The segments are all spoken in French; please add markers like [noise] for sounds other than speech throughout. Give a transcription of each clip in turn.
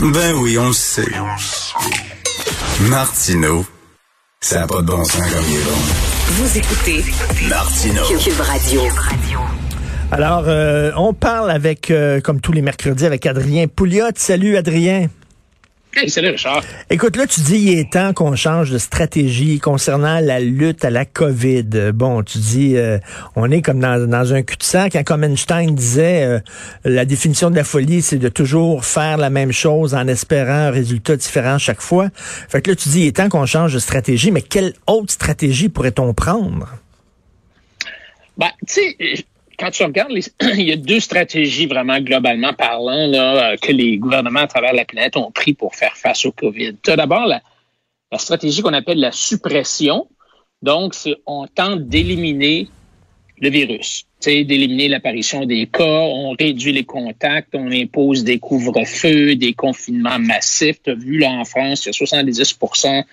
Ben oui, on le sait. Martineau, ça n'a pas de bon sens comme il est bon. Vous écoutez Martineau. Cube Radio. Alors, euh, on parle avec, euh, comme tous les mercredis, avec Adrien Pouliot. Salut, Adrien. Hey, salut Richard. Écoute, là, tu dis il est temps qu'on change de stratégie concernant la lutte à la COVID. Euh, Bon, tu dis, euh, on est comme dans, dans un cul-de-sac. Quand comme Einstein disait, euh, la définition de la folie, c'est de toujours faire la même chose en espérant un résultat différent chaque fois. Fait que là, tu dis, il est temps qu'on change de stratégie, mais quelle autre stratégie pourrait-on prendre? Ben, tu sais, quand tu regardes, [clears throat] il y a deux stratégies vraiment globalement parlant là, euh, que les gouvernements à travers la planète ont pris pour faire face au COVID. Tu as d'abord la, stratégie qu'on appelle la suppression. Donc, on tente d'éliminer le virus, d'éliminer l'apparition des cas, on réduit les contacts, on impose des couvre-feux, des confinements massifs. Tu as vu là en France, il y a 70%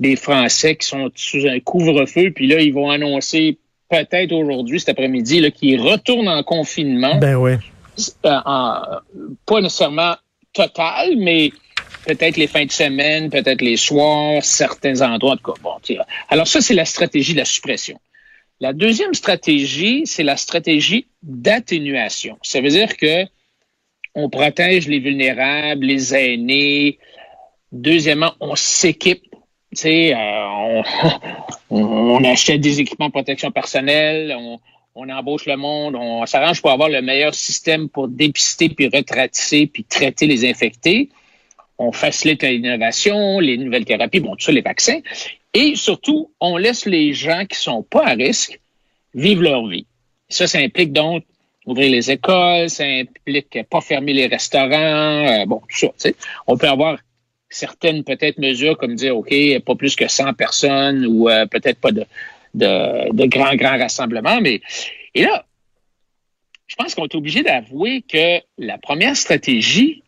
des Français qui sont sous un couvre-feu, puis là, ils vont annoncer peut-être aujourd'hui, cet après-midi, là, qu'ils retournent en confinement, Ben oui. euh, en- pas nécessairement total, mais peut-être les fins de semaine, peut-être les soirs, certains endroits. En tout cas, bon, alors ça, c'est la stratégie de la suppression. La deuxième stratégie, c'est la stratégie d'atténuation. Ça veut dire que on protège les vulnérables, les aînés. Deuxièmement, on s'équipe. Tu sais, euh, on, on achète des équipements de protection personnelle, on, embauche le monde, on s'arrange pour avoir le meilleur système pour dépister, puis retracer, puis traiter les infectés. On facilite l'innovation, les nouvelles thérapies, bon, tout les vaccins. Et surtout, on laisse les gens qui sont pas à risque vivre leur vie. Ça, ça implique donc ouvrir les écoles, ça implique pas fermer les restaurants, euh, bon, tout ça. tu sais. On peut avoir certaines peut-être mesures comme dire, OK, pas plus que 100 personnes ou euh, peut-être pas de, de, de grands, grands rassemblements. Mais et là, je pense qu'on est obligé d'avouer que la première stratégie,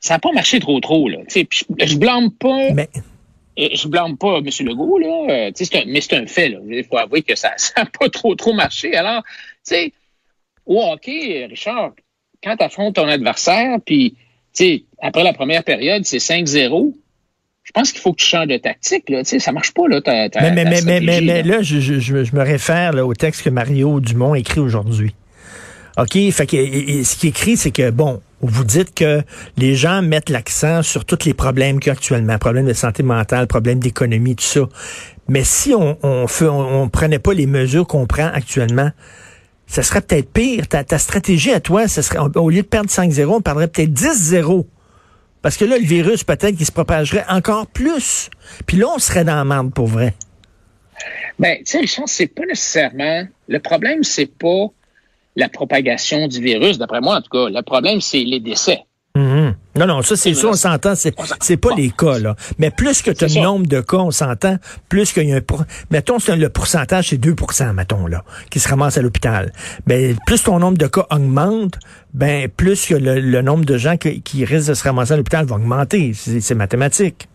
ça n'a pas marché trop trop. Là. Je, je blâme pas. Mais Euh, je blâme pas M. Legault, là. Euh, un- mais c'est un fait, là. Il faut avouer que ça [laughs] n'a pas trop, trop marché. Alors, tu sais, au hockey, Richard, quand tu affrontes ton adversaire, puis, sais, après la première période, c'est 5-0, je pense qu'il faut que tu changes de tactique, là. Tu sais, ça marche pas, là, ta, ta- Mais, mais, ta mais, mais, mais, là. je, je, je, me réfère là, au texte que Mario Dumont écrit aujourd'hui. OK? Fait que et- et ce qui écrit, c'est que, bon, vous dites que les gens mettent l'accent sur tous les problèmes qu'il y a actuellement, problèmes de santé mentale, problèmes d'économie, tout ça. Mais si on, on, fait, on, on prenait pas les mesures qu'on prend actuellement, ça serait peut-être pire. Ta, stratégie à toi, ça serait, au lieu de perdre 5-0, on perdrait peut-être 10-0. Parce que là, le virus, peut-être qu'il se propagerait encore plus. Puis là, on serait dans la merde pour vrai. Ben, tu sais, Richard, c'est pas nécessairement. Le problème, c'est pas la propagation du virus, d'après moi, en tout cas. Le problème, c'est les décès. Mhm. Non, non, ça, c'est sûr, on s'entend. C'est, c'est pas les cas, là. Mais plus que tu as le nombre de cas, on s'entend, plus qu'il y a un... pour- Mettons, le pourcentage, c'est 2% mettons, là, qui se ramassent à l'hôpital. Ben, plus ton nombre de cas augmente, ben, plus que le, le nombre de gens qui, qui risquent de se ramasser à l'hôpital va augmenter. C'est, c'est mathématique.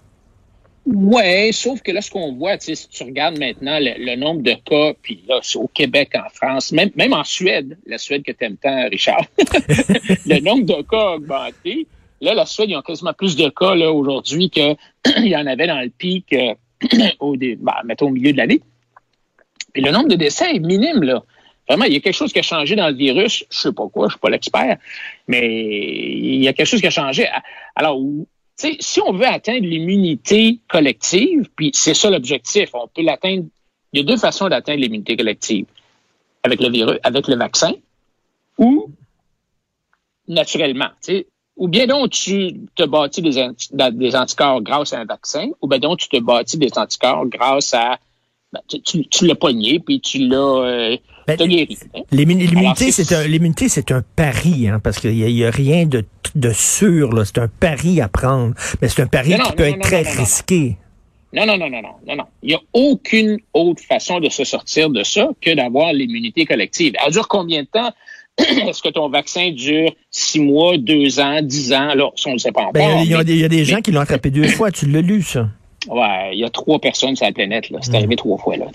Ouais, sauf que là, ce qu'on voit, si tu regardes maintenant le, nombre de cas, puis là, c'est au Québec, en France, même, même en Suède, la Suède que t'aimes tant, Richard, [laughs] le nombre de cas a augmenté. Là, la Suède, ils ont quasiment plus de cas là aujourd'hui qu'il [clears throat] y en avait dans le pic euh, [clears throat] au, dé- ben, mettons, au milieu de l'année. Puis le nombre de décès est minime, là. Vraiment, il y a quelque chose qui a changé dans le virus. Je sais pas quoi, je suis pas l'expert, mais il y a quelque chose qui a changé. Alors, sais, si on veut atteindre l'immunité collective, puis c'est ça l'objectif, on peut l'atteindre. Il y a deux façons d'atteindre l'immunité collective avec le virus, avec le vaccin, ou naturellement. tu sais. Ou bien donc tu te bâtis des, anti- des anticorps grâce à un vaccin, ou bien donc tu te bâtis des anticorps grâce à ben, tu, tu, tu l'as pogné puis tu l'as euh, Ben, hein? L'immunité, c'est- un, l'immunité, c'est un pari, hein, parce qu'il y, a- rien de, de sûr, là. C'est un pari à prendre. Mais c'est un pari Non, non, qui peut non, être très risqué. Non, non, non, non, non, non, non. Il n'y a aucune autre façon de se sortir de ça que d'avoir l'immunité collective. Elle dure combien de temps? [clears throat] Est-ce que ton vaccin dure six mois, deux ans, dix ans? Là, on ne sait pas encore. Ben, y, a des- il y a des gens qui l'ont attrapé deux [clears throat] fois. Tu l'as lu, ça. Ouais, il y a trois personnes sur la planète. là. C'est Mm. arrivé trois fois. Là.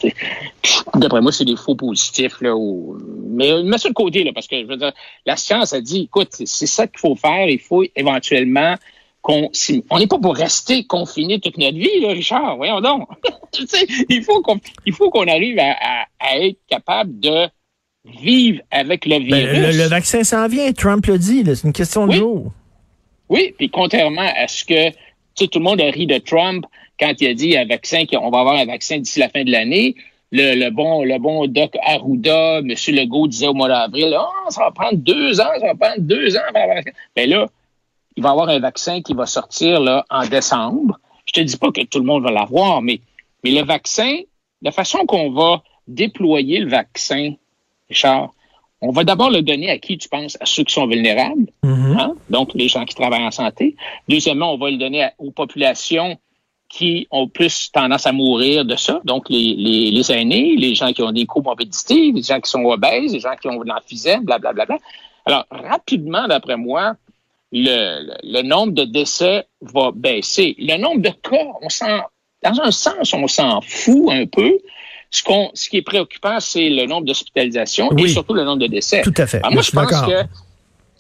D'après moi, c'est des faux positifs. Là. Mais mets ça de côté, là, parce que je veux dire, la science a dit, écoute, c'est- ça qu'il faut faire. Il faut éventuellement qu'on on n'est pas pour rester confiné toute notre vie, là, Richard. Voyons donc. [laughs] il faut qu'on il faut qu'on arrive à, à, être capable de vivre avec le ben, virus. le, vaccin s'en vient, Trump l'a dit, c'est une question de jour. Oui, puis contrairement à ce que tout le monde a ri de Trump quand il a dit un vaccin qu'on va avoir un vaccin d'ici la fin de l'année, le, bon, le bon Doc Arruda, M. Legault disait au mois d'avril, oh, ça va prendre deux ans, ça va prendre deux ans. Mais là, il va y avoir un vaccin qui va sortir là, en décembre. Je te dis pas que tout le monde va l'avoir, mais, mais le vaccin, la façon qu'on va déployer le vaccin, Richard, on va d'abord le donner à qui tu penses? À ceux qui sont vulnérables, mm-hmm. hein? donc les gens qui travaillent en santé. Deuxièmement, on va le donner aux populations qui ont plus tendance à mourir de ça, donc les, les, les aînés, les gens qui ont des comorbidités, les gens qui sont obèses, les gens qui ont de l'emphysème, blablabla. Bla, bla. Alors, rapidement, d'après moi, le, le, nombre de décès va baisser. Le nombre de cas, on s'en, dans un sens, on s'en fout un peu. Ce, qu'on, ce qui est préoccupant, c'est le nombre d'hospitalisations et surtout le nombre de décès. Tout à fait. Alors moi, je, pense que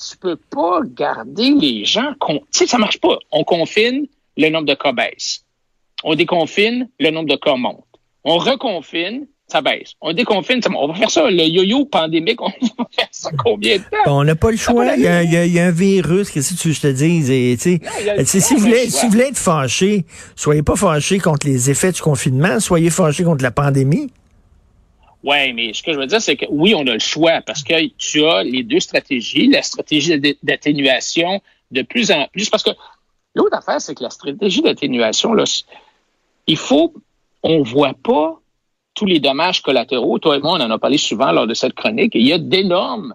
tu peux pas garder les gens. Tu sais, ça marche pas. On confine, le nombre de cas baisse. On déconfine, le nombre de cas monte. On reconfine, ça baisse. On déconfine, ça, on va faire ça, le yo-yo pandémique, on va faire ça combien de temps? On n'a pas le choix. Il y, a, il, y a, un virus, qu'est-ce que tu veux que je te dise? Et, si, si, vous voulez, si vous voulez être fâché, soyez pas fâché contre les effets du confinement, soyez fâché contre la pandémie. Oui, mais ce que je veux dire, c'est que oui, on a le choix parce que tu as les deux stratégies, la stratégie d'atténuation de plus en plus. Parce que l'autre affaire, c'est que la stratégie d'atténuation, là, il faut, on voit pas tous les dommages collatéraux. Toi et moi, on en a parlé souvent lors de cette chronique. il y a d'énormes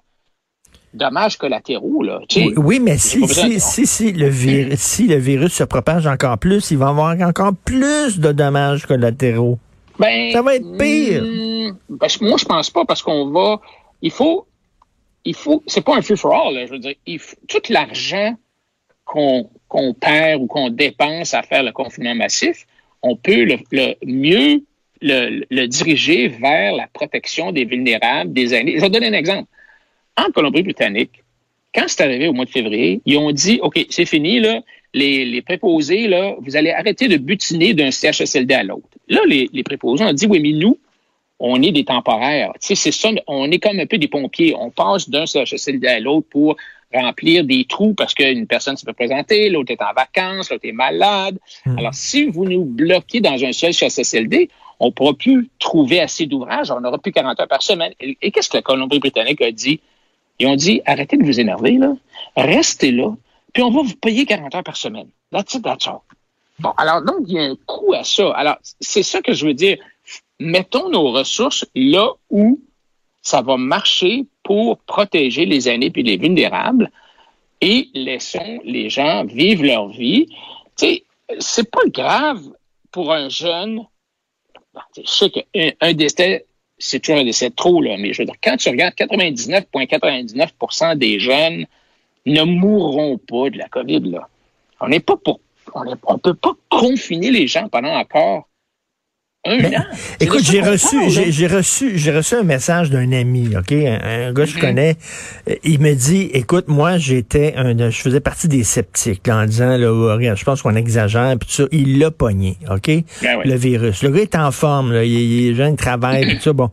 dommages collatéraux. Là, oui, mais si, si, si, si, le virus, si le virus se propage encore plus, il va y avoir encore plus de dommages collatéraux. Ben, ça va être pire. Hmm, que moi, je pense pas parce qu'on va. Il faut. Il faut. C'est pas un free for all. je veux dire, il faut, tout l'argent qu'on qu'on perd ou qu'on dépense à faire le confinement massif, on peut le, mieux le, diriger vers la protection des vulnérables, des aînés. Je vais donner un exemple. En Colombie-Britannique, quand c'est arrivé au mois de février, ils ont dit, OK, c'est fini, là, les, préposés, là, vous allez arrêter de butiner d'un CHSLD à l'autre. Là, les, les, préposés ont dit, oui, mais nous, on est des temporaires. Tu sais, c'est ça, on est comme un peu des pompiers. On passe d'un CHSLD à l'autre pour remplir des trous parce qu'une personne s'est pas présenter, l'autre est en vacances, l'autre est malade. Hmm. Alors, si vous nous bloquez dans un seul CHSLD, on ne pourra plus trouver assez d'ouvrages, on n'aura plus 40 heures par semaine. Et, qu'est-ce que la Colombie-Britannique a dit? Ils ont dit, arrêtez de vous énerver, là. Restez là, puis on va vous payer 40 heures par semaine. That's it, that's all. Bon, alors, donc, il y a un coût à ça. Alors, c'est ça que je veux dire. Mettons nos ressources là où ça va marcher pour protéger les aînés puis les vulnérables et laissons les gens vivre leur vie. Tu sais, c'est pas grave pour un jeune je sais qu'un décès, c'est toujours un décès trop, là, mais je veux dire, quand tu regardes 99,99% des jeunes ne mourront pas de la COVID. Là. On n'est pas pour. On ne peut pas confiner les gens pendant encore écoute, j'ai reçu, j'ai reçu, j'ai reçu un message d'un ami, ok, un, gars que je mm-hmm. connais. Il me dit, écoute, moi, j'étais un, je faisais partie des sceptiques, en disant, là, regarde, je pense qu'on exagère, puis tout ça. Il l'a pogné, ok, ben le virus. Le gars est en forme, là, il, il est jeune, il travaille, tout ça. Bon,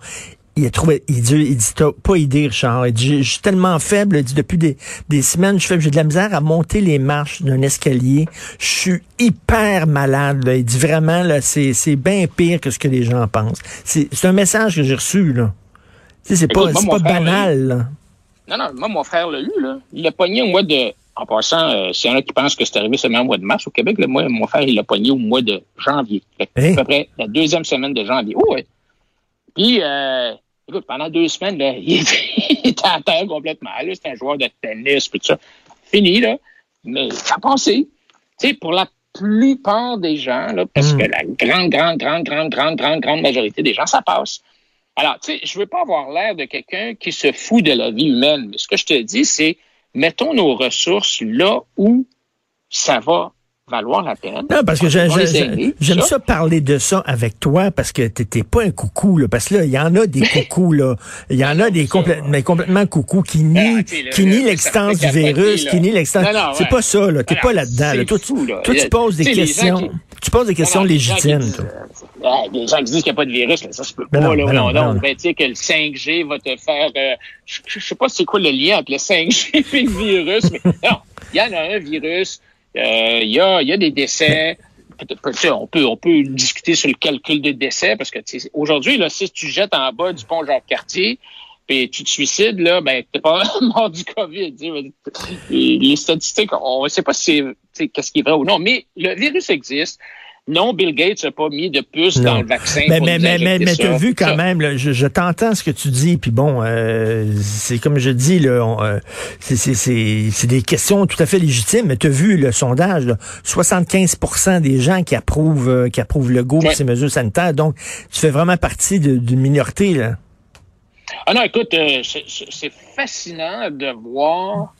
il a trouvé, il dit, il dit, t'as pas idée, Richard. Il dit, je suis tellement faible. Il dit, depuis des, des semaines, je fais, j'ai de la misère à monter les marches d'un escalier. Je suis hyper malade. Là. Il dit vraiment, là, c'est, c'est bien pire que ce que les gens pensent. C'est, c'est un message que j'ai reçu, là. Tu sais, c'est pas, c'est pas banal, Non, non, moi, mon frère l'a eu, là. Il l'a pogné au mois de, en passant, euh, s'il y en a qui pensent que c'est arrivé seulement au mois de mars au Québec, moi, mon frère, il l'a pogné au mois de janvier. À peu hein? près la deuxième semaine de janvier. Oh, ouais. Puis, euh, Écoute, pendant deux semaines, là, [laughs] il, était, à terre complètement. C'était un joueur de tennis, tout ça. Fini, là. Mais ça a passé. Tu sais, pour la plupart des gens, là, parce hmm. que la grande, grande, grande, grande, grande, grande, grande majorité des gens, ça passe. Alors, tu sais, je veux pas avoir l'air de quelqu'un qui se fout de la vie humaine, mais ce que je te dis, c'est mettons nos ressources là où ça va valoir la peine. Non, parce que les j'aime ça. ça parler de ça avec toi parce que t'es pas un coucou, là. Parce que là, il y en a des [laughs] coucous, là. Il y en a des complè- mais complètement coucous qui nient, Ah, qui nient l'existence du virus, qui nient l'existence. C'est pas ça, là. T'es pas là-dedans, là. Toi, tu, toi, tu poses des les questions. Tu poses des questions les gens qui légitimes, disent, euh, ah, des gens qui disent qu'il n'y a pas de virus, ça se peut pas. non, là, non, non, ben tu sais que le 5G va te faire... euh, je, je sais pas c'est quoi le lien entre le 5G [laughs] et le virus, mais non, il y en a un virus, euh, il y, a, y a des décès. On peut, on peut discuter sur le calcul de décès parce que aujourd'hui, si tu jettes en bas du pont Jacques-Cartier, puis tu te suicides, là, ben, t'es pas [laughs] mort du COVID. Les statistiques, on ne sait pas si c'est, qu'est-ce qui est vrai ou non, mais le virus existe. Non, Bill Gates n'a pas mis de puce dans le vaccin. Mais, pour mais, mais, mais, mais t'as vu quand Ça. même, là, je, je t'entends ce que tu dis, puis bon, euh, c'est comme je dis, là, on, euh, c'est- c'est c'est- c'est des questions tout à fait légitimes, mais t'as vu le sondage, là, 75% des gens qui approuvent, euh, qui approuvent le go pour Ouais. ces mesures sanitaires, donc tu fais vraiment partie d'une minorité, là. Ah non, écoute, euh, c'est fascinant de voir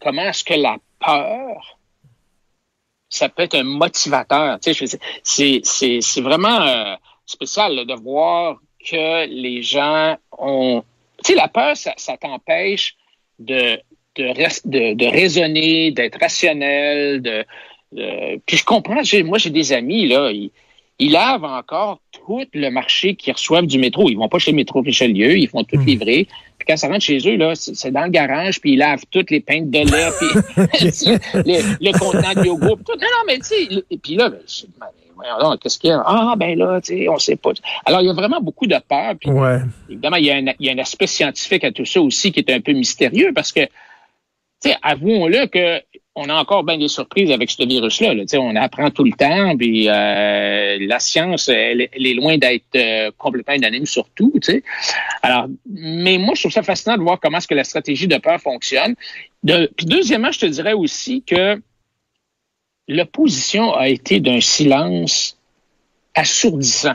comment est-ce que la peur, ça peut être un motivateur. Tu sais, c'est- vraiment euh, spécial de voir que les gens ont... Tu sais, la peur, ça, t'empêche de, de, de, de raisonner, d'être rationnel. De, Puis je comprends, moi j'ai des amis, là, ils lavent encore tout le marché qu'ils reçoivent du métro. Ils vont pas chez Métro Richelieu, ils font tout Hmm. livrer. Puis quand ça rentre chez eux, là, c'est dans le garage, puis ils lavent toutes les pintes de lait, puis [laughs] [laughs] le, le contenant de yogourt. puis tout. Non, non, mais tu sais, le- puis là, ben, je- ben, qu'est-ce qu'il y a? Ah, ben là, tu sais, on sait pas. Alors, il y a vraiment beaucoup de peur. Puis, Ouais. évidemment, il y, a un, il y a un aspect scientifique à tout ça aussi qui est un peu mystérieux parce que, tu sais, avouons-le que on a encore bien des surprises avec ce virus-là. là. On apprend tout le temps, puis euh, la science, elle, est- loin d'être euh, complètement unanime sur tout. Alors, mais moi, je trouve ça fascinant de voir comment est-ce que la stratégie de peur fonctionne. Puis deuxièmement, je te dirais aussi que l'opposition a été d'un silence assourdissant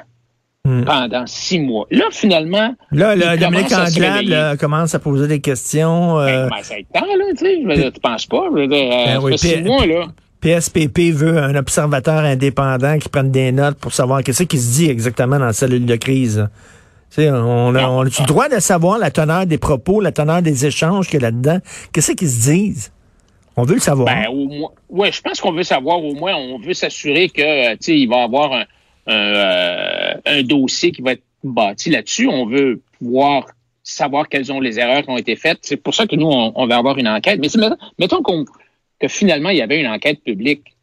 Hmm. pendant six mois. Là, finalement, Là, là Dominique commence à se Anglade là, commence à poser des questions. euh, ben, ça temps, là, tu sais? Tu penses pas? Je veux dire, euh, Ben oui, six mois, là. PSPP veut un observateur indépendant qui prenne des notes pour savoir qu'est-ce qui se dit exactement dans la cellule de crise. Tu sais, on a, on a le droit de savoir la teneur des propos, la teneur des échanges qu'il y a là-dedans? Qu'est-ce qu'ils se disent? On veut le savoir. Ben, au moins, ouais, je pense qu'on veut savoir au moins, on veut s'assurer que, euh, tu sais, il va y avoir un, un, euh, un dossier qui va être bâti là-dessus. On veut pouvoir savoir quelles ont les erreurs qui ont été faites. C'est pour ça que nous, on, on va avoir une enquête. Mais mettons, mettons que finalement, il y avait une enquête publique.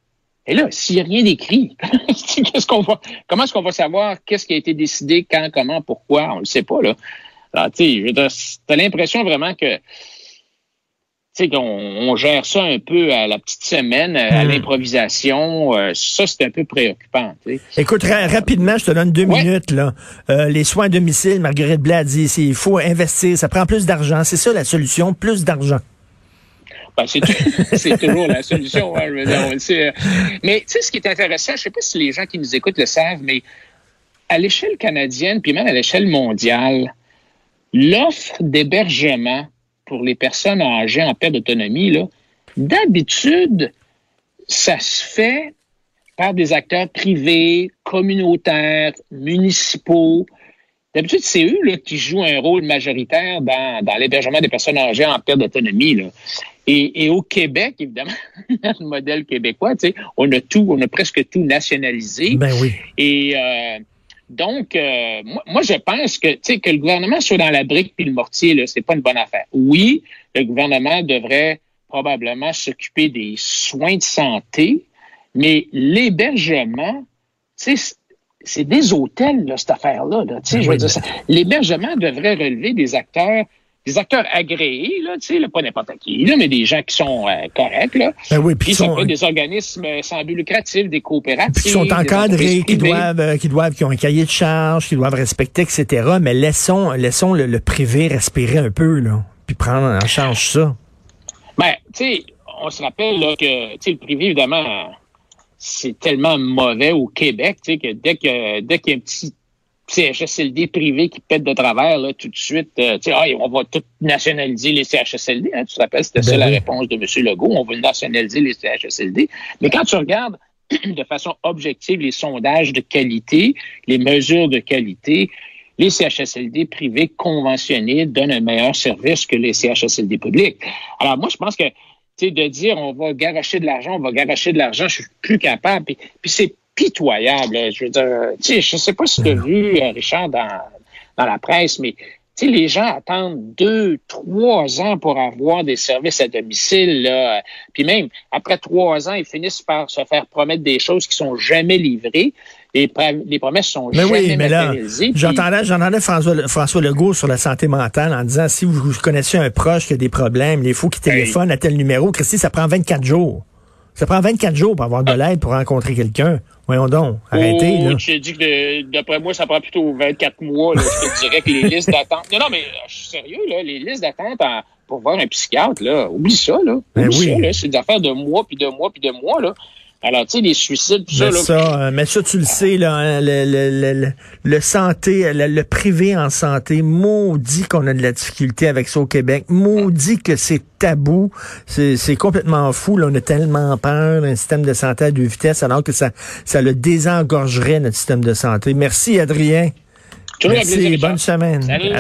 Et là, s'il n'y a rien d'écrit, [laughs] qu'est-ce qu'on va, comment est-ce qu'on va savoir qu'est-ce qui a été décidé, quand, comment, pourquoi? On ne le sait pas, là. Alors, tu t'as l'impression vraiment que, sais, qu'on on gère ça un peu à la petite semaine, à Hmm. l'improvisation. euh, ça, c'est un peu préoccupant. Écoute, ra- rapidement, je te donne deux Ouais. minutes. Là. Euh, les soins à domicile, Marguerite Blais a dit il faut investir, ça prend plus d'argent. C'est ça la solution, plus d'argent. Ben, c'est, [laughs] c'est toujours la solution. hein, je veux dire, on le sait. Mais tu sais, ce qui est intéressant, je sais pas si les gens qui nous écoutent le savent, mais à l'échelle canadienne, puis même à l'échelle mondiale, l'offre d'hébergement pour les personnes âgées en perte d'autonomie, là, d'habitude, ça se fait par des acteurs privés, communautaires, municipaux. D'habitude, c'est eux là, qui jouent un rôle majoritaire dans, dans l'hébergement des personnes âgées en perte d'autonomie. Et, et au Québec, évidemment, [laughs] le modèle québécois, on a tout, on a presque tout nationalisé. Ben oui. Et euh, donc, euh, moi, moi, je pense que, tu sais, que le gouvernement soit dans la brique puis le mortier, là, c'est pas une bonne affaire. Oui, le gouvernement devrait probablement s'occuper des soins de santé, mais l'hébergement, tu sais, c'est- des hôtels, là, cette affaire-là. Là, tu sais, Ben je veux oui, dire, ça- l'hébergement devrait relever des acteurs, des acteurs agréés, là, tu sais, là, pas n'importe qui, là, mais des gens qui sont euh, corrects, là. Ben oui, puis sont, des organismes euh, sans but lucratif, des coopératives. qui sont encadrés, qui doivent, euh, qui doivent, qui ont un cahier de charge, qui doivent respecter, etc. Mais laissons, laissons le, le privé respirer un peu, là, puis prendre en charge ça. Ben, tu sais, on se rappelle là, que tu sais, le privé, évidemment, c'est tellement mauvais au Québec, tu sais, que dès que dès qu'il y a un petit CHSLD privés qui pètent de travers là, tout de suite. Euh, ah, on va tout nationaliser les CHSLD. Hein, tu te rappelles, c'était ça Ben la oui. réponse de M. Legault. On veut nationaliser les CHSLD. Mais quand tu regardes [clears throat] de façon objective les sondages de qualité, les mesures de qualité, les CHSLD privés conventionnés donnent un meilleur service que les CHSLD publics. Alors moi, je pense que de dire on va garocher de l'argent, on va garocher de l'argent, je suis plus capable. Puis, puis c'est pitoyable. là. Je veux dire, tu sais, je sais pas si tu as vu, euh, Richard, dans, dans la presse, mais tu sais, les gens attendent deux, trois ans pour avoir des services à domicile. Là. Puis même, après trois ans, ils finissent par se faire promettre des choses qui sont jamais livrées. Les, les promesses sont Mais jamais oui, mais là, j'entendais, j'entendais François, François Legault sur la santé mentale en disant si vous, vous connaissez un proche qui a des problèmes, il faut qu'il téléphone à tel numéro. Christy, ça prend 24 jours. Ça prend 24 jours pour avoir de l'aide pour rencontrer quelqu'un. Voyons donc, arrêtez, Oh, là. Je dis que d'après moi, ça prend plutôt 24 mois. Là, je te dirais que les [laughs] listes d'attente. Non, non, mais euh, je suis sérieux, là, les listes d'attente en- pour voir un psychiatre, là, oublie ça, là. Ben Oublie oui. ça, là. C'est des affaires de mois, puis de mois, puis de mois, là. Alors, tu sais, les suicides, tout ça, Mais là. ça, euh, mais ça, tu le sais, là, hein, le, le, le, le- le santé, le, le privé en santé, maudit qu'on a de la difficulté avec ça au Québec, maudit que c'est tabou, c'est c'est complètement fou, là, on a tellement peur d'un système de santé à deux vitesses, alors que ça, ça le désengorgerait, notre système de santé. Merci, Adrien. Merci, bonne semaine. Salut.